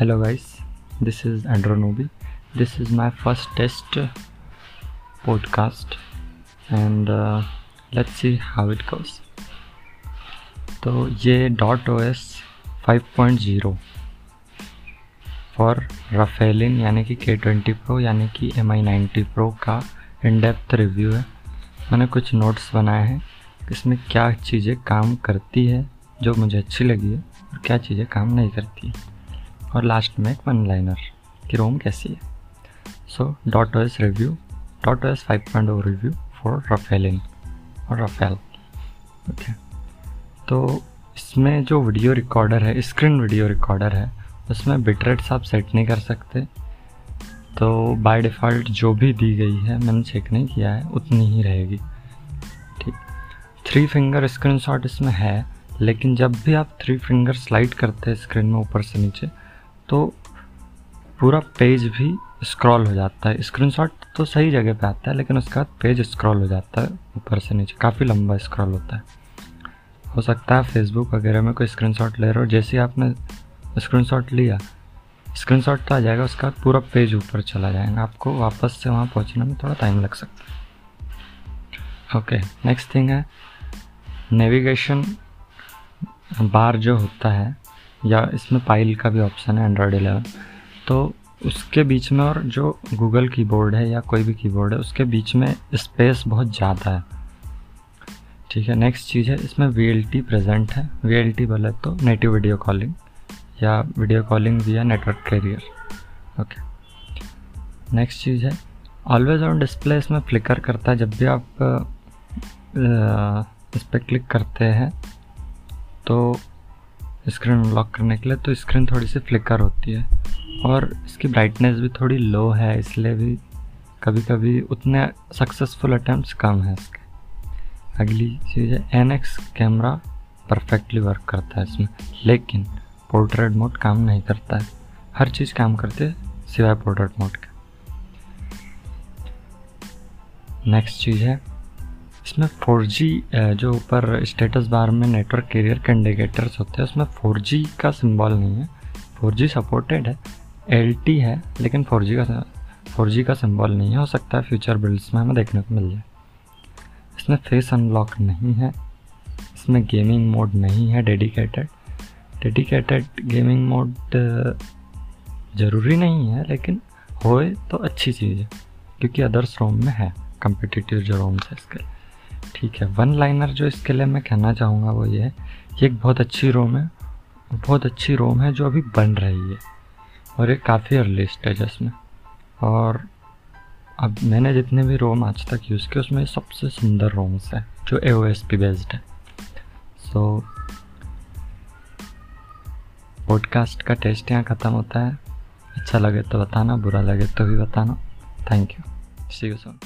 hello guys. This is andronobi this is my first test podcast and uh, let's see how it तो ये dot O S five point zero for raphaelin यानी कि K twenty pro यानी कि M I ninety pro का in depth review है। मैंने कुछ नोट्स बनाए हैं इसमें क्या चीज़ें काम करती है जो मुझे अच्छी लगी है और क्या चीज़ें काम नहीं करती है। और लास्ट में एक वन लाइनर कि रोम कैसी है? So dot O S review dot O S five point O review for raphaelin और रफेल ओके तो इसमें जो वीडियो रिकॉर्डर है स्क्रीन वीडियो रिकॉर्डर है, उसमें बिटरेट्स आप सेट नहीं कर सकते। तो बाय डिफ़ॉल्ट जो भी दी गई है, मैंने चेक नहीं किया है, उतनी ही रहेगी, ठीक? थ्री फिंगर स्क्रीनशॉट इसमें है, लेकिन जब भी आप थ्री फिंगर स्लाइड करते हैं स्क्रीन में ऊपर से नीचे तो पूरा पेज भी स्क्रॉल हो जाता है। स्क्रीनशॉट तो सही जगह पे आता है, लेकिन उसके बाद पेज स्क्रॉल हो जाता है ऊपर से नीचे। काफ़ी लंबा स्क्रॉल होता है। हो सकता है फेसबुक वगैरह में कोई स्क्रीनशॉट ले रहे हो। जैसे ही आपने स्क्रीनशॉट लिया, स्क्रीनशॉट तो आ जाएगा, उसका बाद पूरा पेज ऊपर चला जाएगा। आपको वापस से वहाँ पहुँचने में थोड़ा टाइम लग सकता है। ओके नेक्स्ट थिंग है नेविगेशन बार जो होता है या इसमें पाइल का भी ऑप्शन है एंड्रॉयड एलेवन तो उसके बीच में और जो गूगल कीबोर्ड है या कोई भी कीबोर्ड है, उसके बीच में स्पेस बहुत ज़्यादा है। ठीक है नेक्स्ट चीज़ है, इसमें वीएलटी प्रेजेंट है। वीएलटी बोले तो नेटिव वीडियो कॉलिंग या video calling via network carrier okay next चीज़ है ऑलवेज ऑन डिस्प्ले इसमें फ्लिकर करता है। जब भी आप इस पर क्लिक करते हैं तो स्क्रीन अनलॉक करने के लिए तो स्क्रीन थोड़ी सी फ्लिकर होती है। और इसकी ब्राइटनेस भी थोड़ी लो है, इसलिए भी कभी कभी उतने सक्सेसफुल अटैम्प्ट कम है इसके। अगली चीज़ है N X camera perfectly work करता है इसमें, लेकिन पोर्ट्रेट मोड काम नहीं करता है। हर चीज़ काम करती है, सिवाय पोर्ट्रेट मोड के। नेक्स्ट चीज़ है इसमें 4G जो ऊपर स्टेटस बार में नेटवर्क कैरियर के इंडिकेटर्स होते हैं, उसमें 4G का सिंबल नहीं है। 4G सपोर्टेड है LT है, लेकिन 4G का 4G का सिंबल नहीं है। हो सकता है फ्यूचर बिल्ड्स में हमें देखने को मिल जाए। इसमें फेस अनलॉक नहीं है, इसमें गेमिंग मोड नहीं है डेडिकेटेड डेडिकेटेड गेमिंग मोड ज़रूरी नहीं है, लेकिन होए तो अच्छी चीज़ है, क्योंकि अदर्स रोम में है कम्पिटिटिव जो रोम्स है इसके। लिए ठीक है वन लाइनर जो इसके लिए मैं कहना चाहूँगा वो ये है ये एक बहुत अच्छी रोम है बहुत अच्छी रोम है जो अभी बन रही है और ये काफ़ी अर्ली स्टेज है इसमें। और अब मैंने जितने भी रोम आज तक यूज़ किए उसमें सबसे सुंदर रोम्स है जो A O S P based है। सो so, पॉडकास्ट का टेस्ट यहाँ ख़त्म होता है। अच्छा लगे तो बताना बुरा लगे तो भी बताना। Thank you see you soon